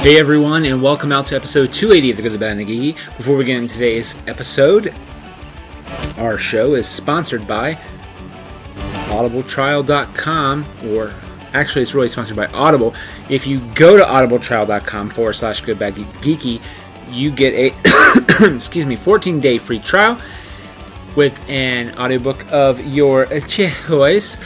Hey everyone, and welcome out to episode 280 of The Good, the Bad, and the Geeky. Before we get into today's episode, our show is sponsored by audibletrial.com, or actually, it's really sponsored by Audible. If you go to audibletrial.com forward slash good, bad, geeky, you get a, excuse me, 14 day free trial with an audiobook of your choice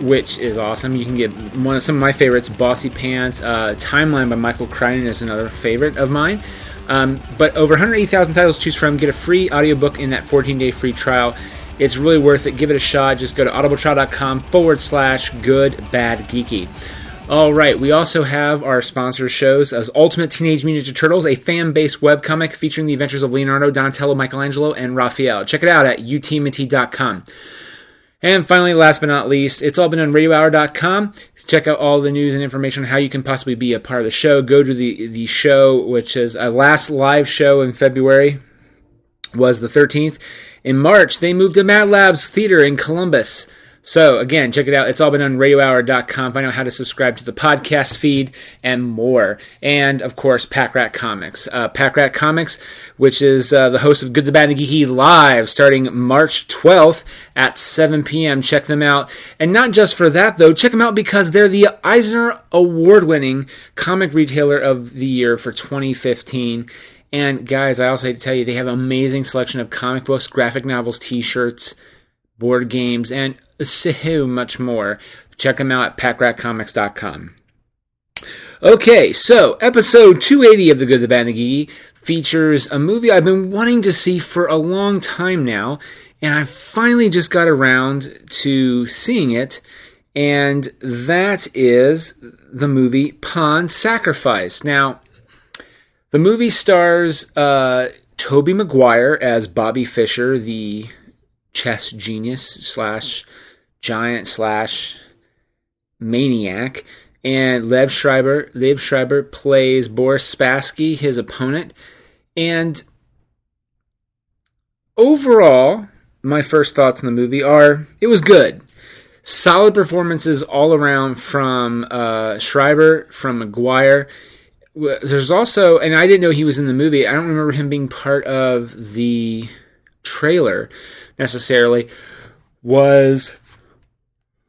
which is awesome. You can get one of some of my favorites, Bossypants. Uh, Timeline by Michael Crichton is another favorite of mine. Um, but over 180,000 titles to choose from. Get a free audiobook in that 14 day free trial. It's really worth it. Give it a shot. Just go to audibletrial.com forward slash good bad geeky. All right, we also have our sponsor shows as Ultimate Teenage Mutant Ninja Turtles, a fan based webcomic featuring the adventures of Leonardo, Donatello, Michelangelo, and Raphael. Check it out at utmt.com. And finally, last but not least, it's all been on radiohour.com. Check out all the news and information on how you can possibly be a part of the show. Go to the, the show, which is a last live show in February, was the 13th. In March, they moved to Mad Labs Theater in Columbus. So again, check it out. It's all been on radiohour.com. Find out how to subscribe to the podcast feed and more. And of course, Pack Rat Comics. Uh, Pack Rat Comics, which is uh, the host of Good, the Bad, and the Geeky live starting March 12th at 7 p.m. Check them out. And not just for that though, check them out because they're the Eisner Award winning comic retailer of the year for 2015. And guys, I also hate to tell you, they have an amazing selection of comic books, graphic novels, t-shirts, board games, and so much more. Check them out at packratcomics.com. Okay, so episode 280 of The Good, the Bad, and the Geeky features a movie I've been wanting to see for a long time now, and I finally just got around to seeing it, and that is the movie Pawn Sacrifice. Now, the movie stars uh, Tobey Maguire as Bobby Fischer, the chess genius slash giant slash maniac. And Liev Schreiber, Liev Schreiber plays Boris Spassky, his opponent. And overall, my first thoughts on the movie are it was good. Solid performances all around from uh, Schreiber, from Maguire. There's also, and I didn't know he was in the movie. I don't remember him being part of the trailer necessarily. Was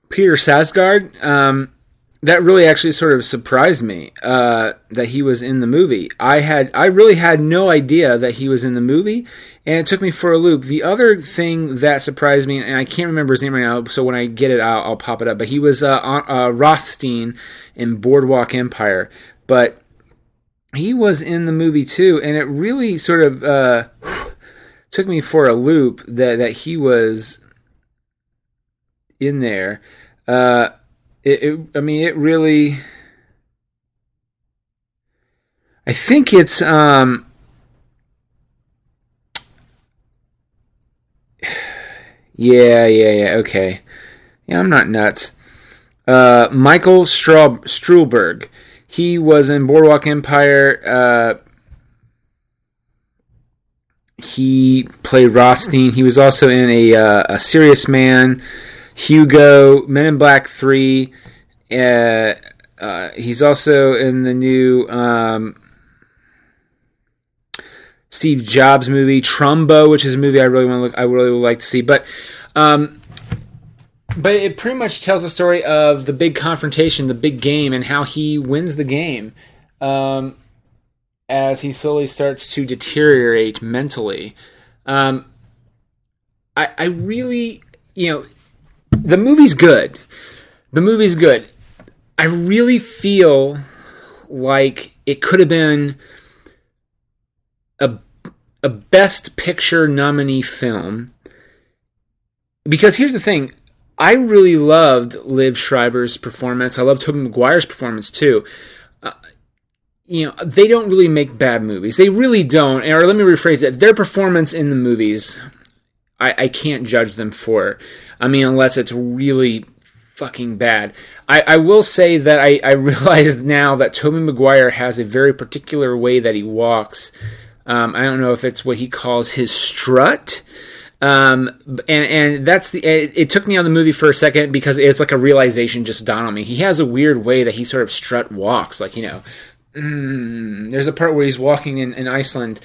Peter Sarsgaard. Um, that really actually sort of surprised me uh, that he was in the movie. I had I really had no idea that he was in the movie, and it took me for a loop. The other thing that surprised me, and I can't remember his name right now, so when I get it, I'll, I'll pop it up. But he was uh, uh, Rothstein in Boardwalk Empire, but he was in the movie too, and it really sort of uh, took me for a loop that that he was in there. Uh, it, it, I mean, it really. I think it's. Um, yeah, yeah, yeah. Okay. Yeah, I'm not nuts. Uh, Michael Straub- Stuhlbarg. He was in Boardwalk Empire. Uh, he played Rothstein. He was also in a uh, a Serious Man. Hugo, Men in Black 3. Uh, uh, he's also in the new um, Steve Jobs movie, Trumbo, which is a movie I really want to look. I really would like to see, but um, but it pretty much tells the story of the big confrontation, the big game, and how he wins the game um, as he slowly starts to deteriorate mentally. Um, I, I really, you know, the movie's good. The movie's good. I really feel like it could have been a a best picture nominee film. Because here's the thing, I really loved Liev Schreiber's performance. I love Tobey Maguire's performance too. Uh, you know, they don't really make bad movies. They really don't. Or let me rephrase it. Their performance in the movies, I, I can't judge them for. I mean, unless it's really fucking bad. I, I will say that I, I realize now that Tobey Maguire has a very particular way that he walks. Um, I don't know if it's what he calls his strut. Um, and and that's the it, it, took me on the movie for a second because it's like a realization just dawned on me. He has a weird way that he sort of strut walks, like you know. Mm, there's a part where he's walking in, in Iceland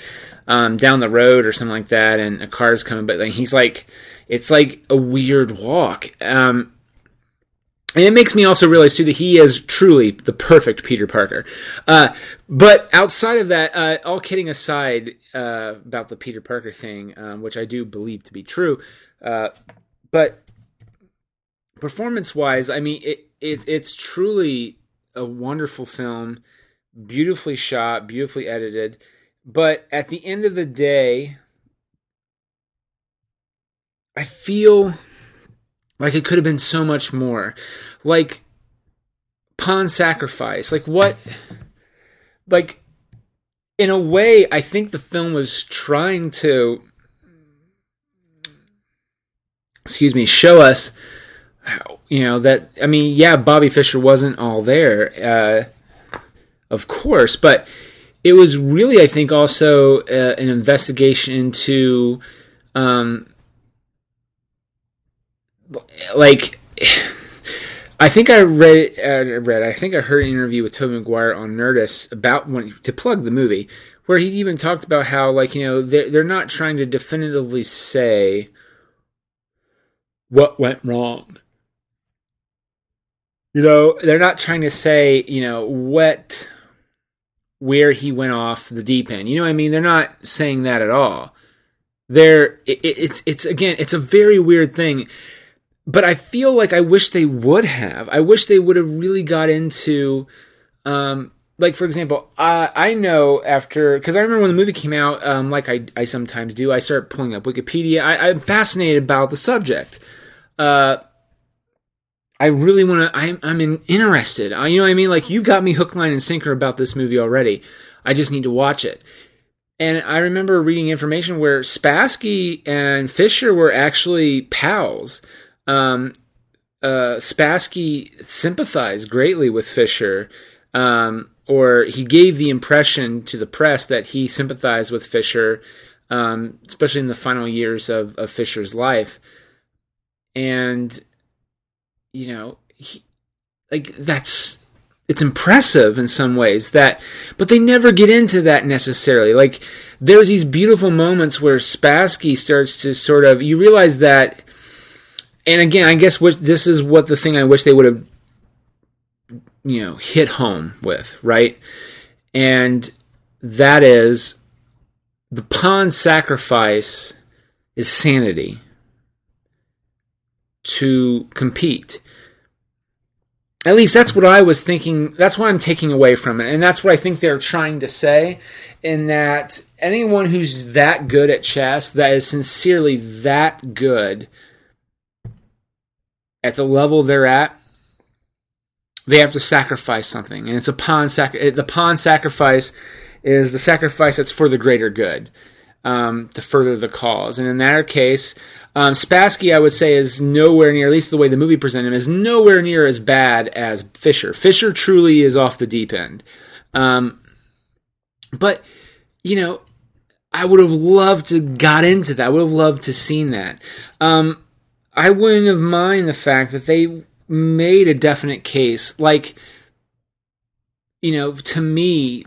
um, down the road or something like that, and a car's coming, but he's like, it's like a weird walk. Um, and it makes me also realize too that he is truly the perfect Peter Parker. Uh, but outside of that, uh, all kidding aside uh, about the Peter Parker thing, um, which I do believe to be true, uh, but performance-wise, I mean, it, it, it's truly a wonderful film, beautifully shot, beautifully edited. But at the end of the day, I feel like it could have been so much more. Like pawn sacrifice. Like what like in a way I think the film was trying to excuse me, show us you know that I mean, yeah, Bobby Fischer wasn't all there uh of course, but it was really I think also uh, an investigation into um like I think I read, uh, read. I think I heard an interview with Tobey Maguire on Nerdist about when to plug the movie, where he even talked about how, like, you know, they're they're not trying to definitively say what went wrong. You know, they're not trying to say, you know, what where he went off the deep end. You know what I mean? They're not saying that at all. They're it, it's it's again, it's a very weird thing but I feel like I wish they would have. I wish they would have really got into, um, like for example, I I know after because I remember when the movie came out, um, like I I sometimes do, I start pulling up Wikipedia. I, I'm fascinated about the subject. Uh, I really want to. I'm I'm in, interested. I, you know what I mean? Like you got me hook, line, and sinker about this movie already. I just need to watch it. And I remember reading information where Spassky and Fischer were actually pals um, uh, Spassky sympathized greatly with Fischer, um, or he gave the impression to the press that he sympathized with Fischer, um, especially in the final years of, of Fischer's life. And, you know, he, like that's it's impressive in some ways that but they never get into that necessarily like there's these beautiful moments where Spassky starts to sort of you realize that and again, I guess what this is what the thing I wish they would have, you know, hit home with, right? And that is the pawn sacrifice is sanity to compete. At least that's what I was thinking. That's what I'm taking away from it. And that's what I think they're trying to say. In that anyone who's that good at chess, that is sincerely that good, at the level they're at, they have to sacrifice something, and it's a pawn sacri- The pawn sacrifice is the sacrifice that's for the greater good, um, to further the cause. And in that case, um, Spassky, I would say, is nowhere near, at least the way the movie presented him, is nowhere near as bad as Fischer. Fischer truly is off the deep end. Um, but you know, I would have loved to got into that. I would have loved to seen that. Um, I wouldn't have mind the fact that they made a definite case. Like, you know, to me,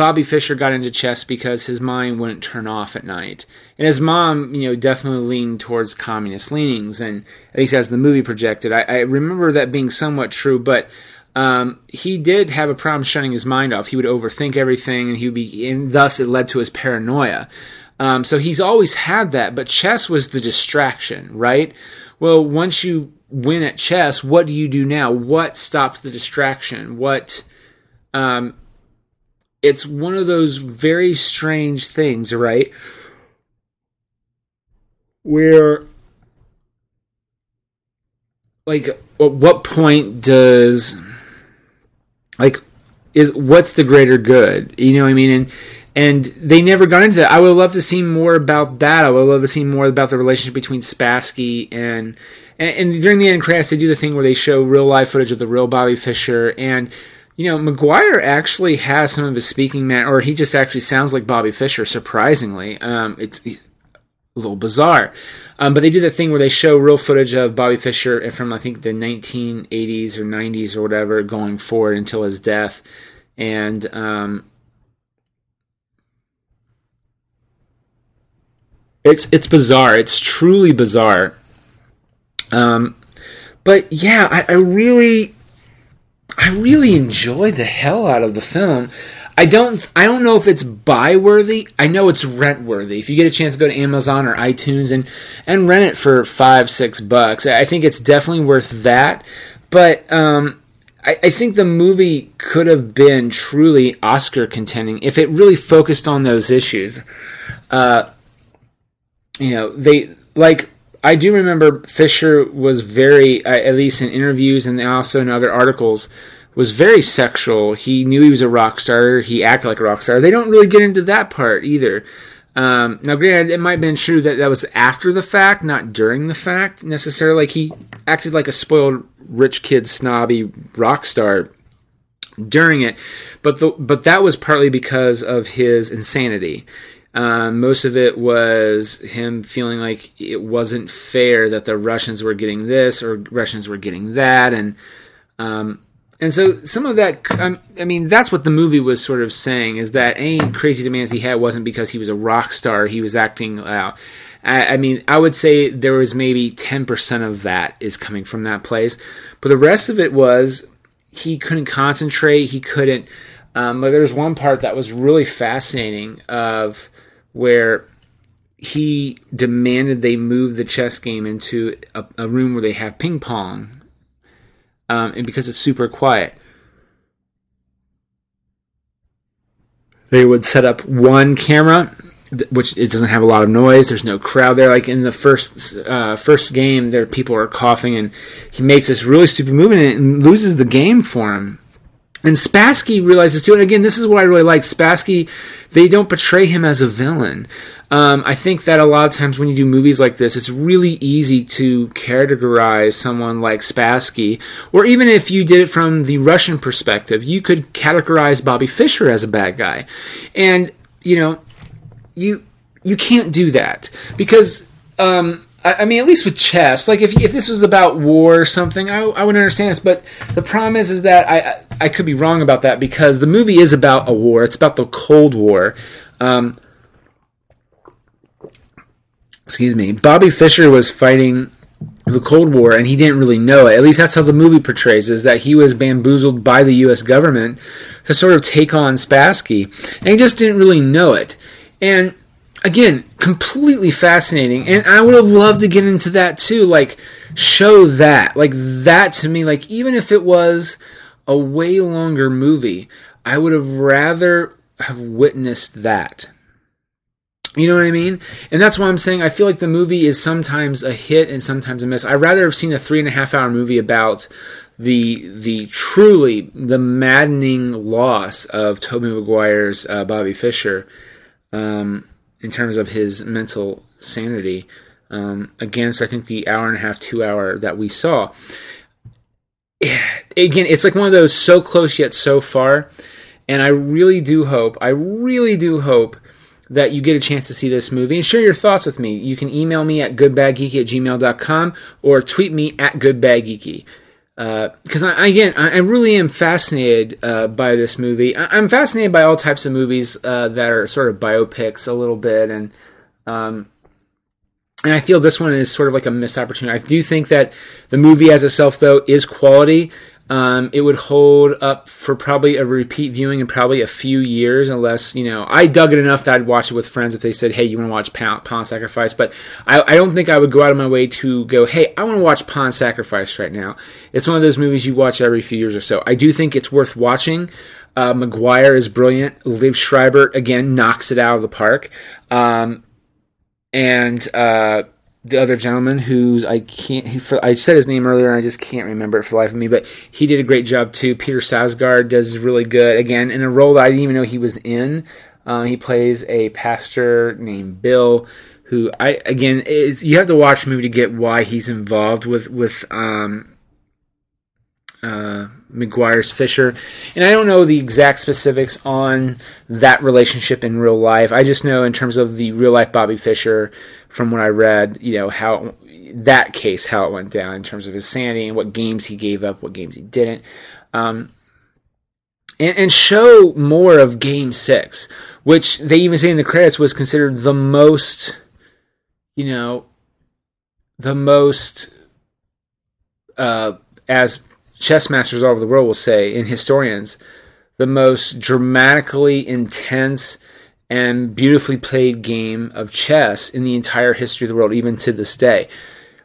Bobby Fischer got into chess because his mind wouldn't turn off at night. And his mom, you know, definitely leaned towards communist leanings, and at least as the movie projected. I, I remember that being somewhat true, but um, he did have a problem shutting his mind off. He would overthink everything, and he would be, and thus it led to his paranoia. Um, so he's always had that, but chess was the distraction, right? Well, once you win at chess, what do you do now? What stops the distraction? What, um, it's one of those very strange things, right? Where, like, at what point does, like, is what's the greater good? You know what I mean? And and they never got into that. I would love to see more about that. I would love to see more about the relationship between Spassky and and, and during the end credits they do the thing where they show real live footage of the real Bobby Fischer and you know Maguire actually has some of his speaking man or he just actually sounds like Bobby Fischer surprisingly. Um, it's a little bizarre. Um, but they do the thing where they show real footage of Bobby Fischer from I think the 1980s or 90s or whatever going forward until his death and um, it's it's bizarre. It's truly bizarre. Um, but yeah, I, I really, I really enjoyed the hell out of the film. I don't I don't know if it's buy worthy. I know it's rent worthy. If you get a chance to go to Amazon or iTunes and and rent it for five six bucks, I think it's definitely worth that. But um, I, I think the movie could have been truly Oscar contending if it really focused on those issues. Uh, you know, they like I do remember Fischer was very, uh, at least in interviews and also in other articles, was very sexual. He knew he was a rock star. He acted like a rock star. They don't really get into that part either. Um, now, granted, it might have been true that that was after the fact, not during the fact necessarily. Like he acted like a spoiled rich kid, snobby rock star during it, but the, but that was partly because of his insanity. Um, most of it was him feeling like it wasn't fair that the Russians were getting this or Russians were getting that, and um, and so some of that, um, I mean, that's what the movie was sort of saying is that any crazy demands he had wasn't because he was a rock star; he was acting out. I, I mean, I would say there was maybe ten percent of that is coming from that place, but the rest of it was he couldn't concentrate. He couldn't. Um, like there was one part that was really fascinating of where he demanded they move the chess game into a, a room where they have ping pong, um, and because it's super quiet, they would set up one camera, which it doesn't have a lot of noise. There's no crowd there. Like in the first uh, first game, there people are coughing, and he makes this really stupid move and loses the game for him. And Spassky realizes too, and again, this is what I really like. Spassky, they don't portray him as a villain. Um, I think that a lot of times when you do movies like this, it's really easy to categorize someone like Spassky, or even if you did it from the Russian perspective, you could categorize Bobby Fischer as a bad guy. And, you know, you you can't do that because um, I, I, mean, at least with chess, like if if this was about war or something, I, I would understand this. But the problem is, is that I I could be wrong about that because the movie is about a war. It's about the Cold War. Um, excuse me. Bobby Fischer was fighting the Cold War, and he didn't really know it. At least that's how the movie portrays is that he was bamboozled by the U.S. government to sort of take on Spassky, and he just didn't really know it. And again, completely fascinating. And I would have loved to get into that too. Like, show that. Like, that to me, like, even if it was a way longer movie, I would have rather have witnessed that. You know what I mean? And that's why I'm saying I feel like the movie is sometimes a hit and sometimes a miss. I'd rather have seen a three and a half hour movie about the the truly the maddening loss of Tobey Maguire's uh, Bobby Fischer. Um, in terms of his mental sanity um, against I think the hour and a half, two hour that we saw. Again, it's like one of those so close yet so far, and I really do hope, I really do hope that you get a chance to see this movie and share your thoughts with me. You can email me at goodbadgeeky at gmail.com or tweet me at goodbadgeeky because uh, again, I, I, really am fascinated uh, by this movie. I, am fascinated by all types of movies uh, that are sort of biopics a little bit, and um, and I feel this one is sort of like a missed opportunity. I do think that the movie as itself, though, is quality. Um, it would hold up for probably a repeat viewing in probably a few years, unless you know I dug it enough that I'd watch it with friends if they said, "Hey, you want to watch Pawn, Pawn Sacrifice?" But I, I don't think I would go out of my way to go, "Hey, I want to watch Pawn Sacrifice right now." It's one of those movies you watch every few years or so. I do think it's worth watching. Uh, Maguire is brilliant. Liev Schreiber again knocks it out of the park, um, and. Uh, the other gentleman who's I can't he, for, I said his name earlier and I just can't remember it for life of me, but he did a great job too. Peter Sarsgaard does really good again in a role that I didn't even know he was in. Uh, he plays a pastor named Bill, who I again is you have to watch the movie to get why he's involved with with um, uh, Maguire's Fischer, and I don't know the exact specifics on that relationship in real life. I just know in terms of the real life Bobby Fischer from what I read, you know, how that case, how it went down in terms of his sanity and what games he gave up, what games he didn't. Um, and, and show more of game six, which they even say in the credits was considered the most, you know, the most, uh, as chess masters all over the world will say, and historians, the most dramatically intense and beautifully played game of chess in the entire history of the world, even to this day.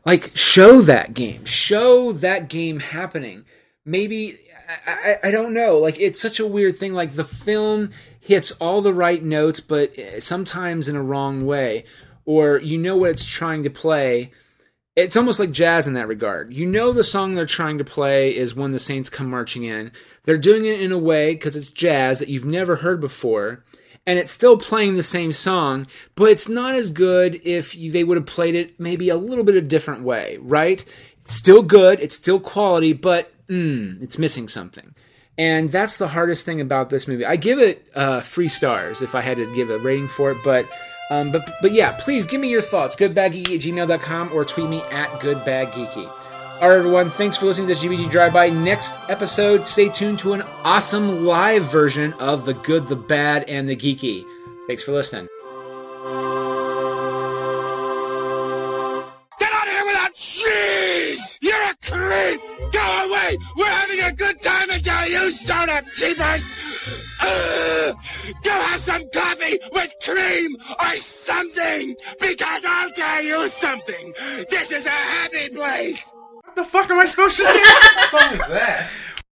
Like, show that game. Show that game happening. Maybe, I, I, I don't know. Like, it's such a weird thing. Like, the film hits all the right notes, but eh, sometimes in a wrong way. Or you know what it's trying to play. It's almost like jazz in that regard. You know the song they're trying to play is When the Saints Come Marching In. They're doing it in a way, because it's jazz, that you've never heard before and it's still playing the same song, but it's not as good if they would have played it maybe a little bit a different way, right? It's still good, it's still quality, but mm, it's missing something. And that's the hardest thing about this movie. I give it uh, three stars if I had to give a rating for it, but um, but but yeah, please give me your thoughts. Goodbadgeeky at gmail.com or tweet me at goodbadgeeky. All right, everyone. Thanks for listening to this GBG Drive By. Next episode, stay tuned to an awesome live version of The Good, the Bad, and the Geeky. Thanks for listening. Get out of here without cheese! You're a creep! Go away! We're having a good time until you start up, cheapers! Ugh! Go have some coffee with cream or something! Because I'll tell you something! This is a happy place! What the fuck am I supposed to say? What song is that?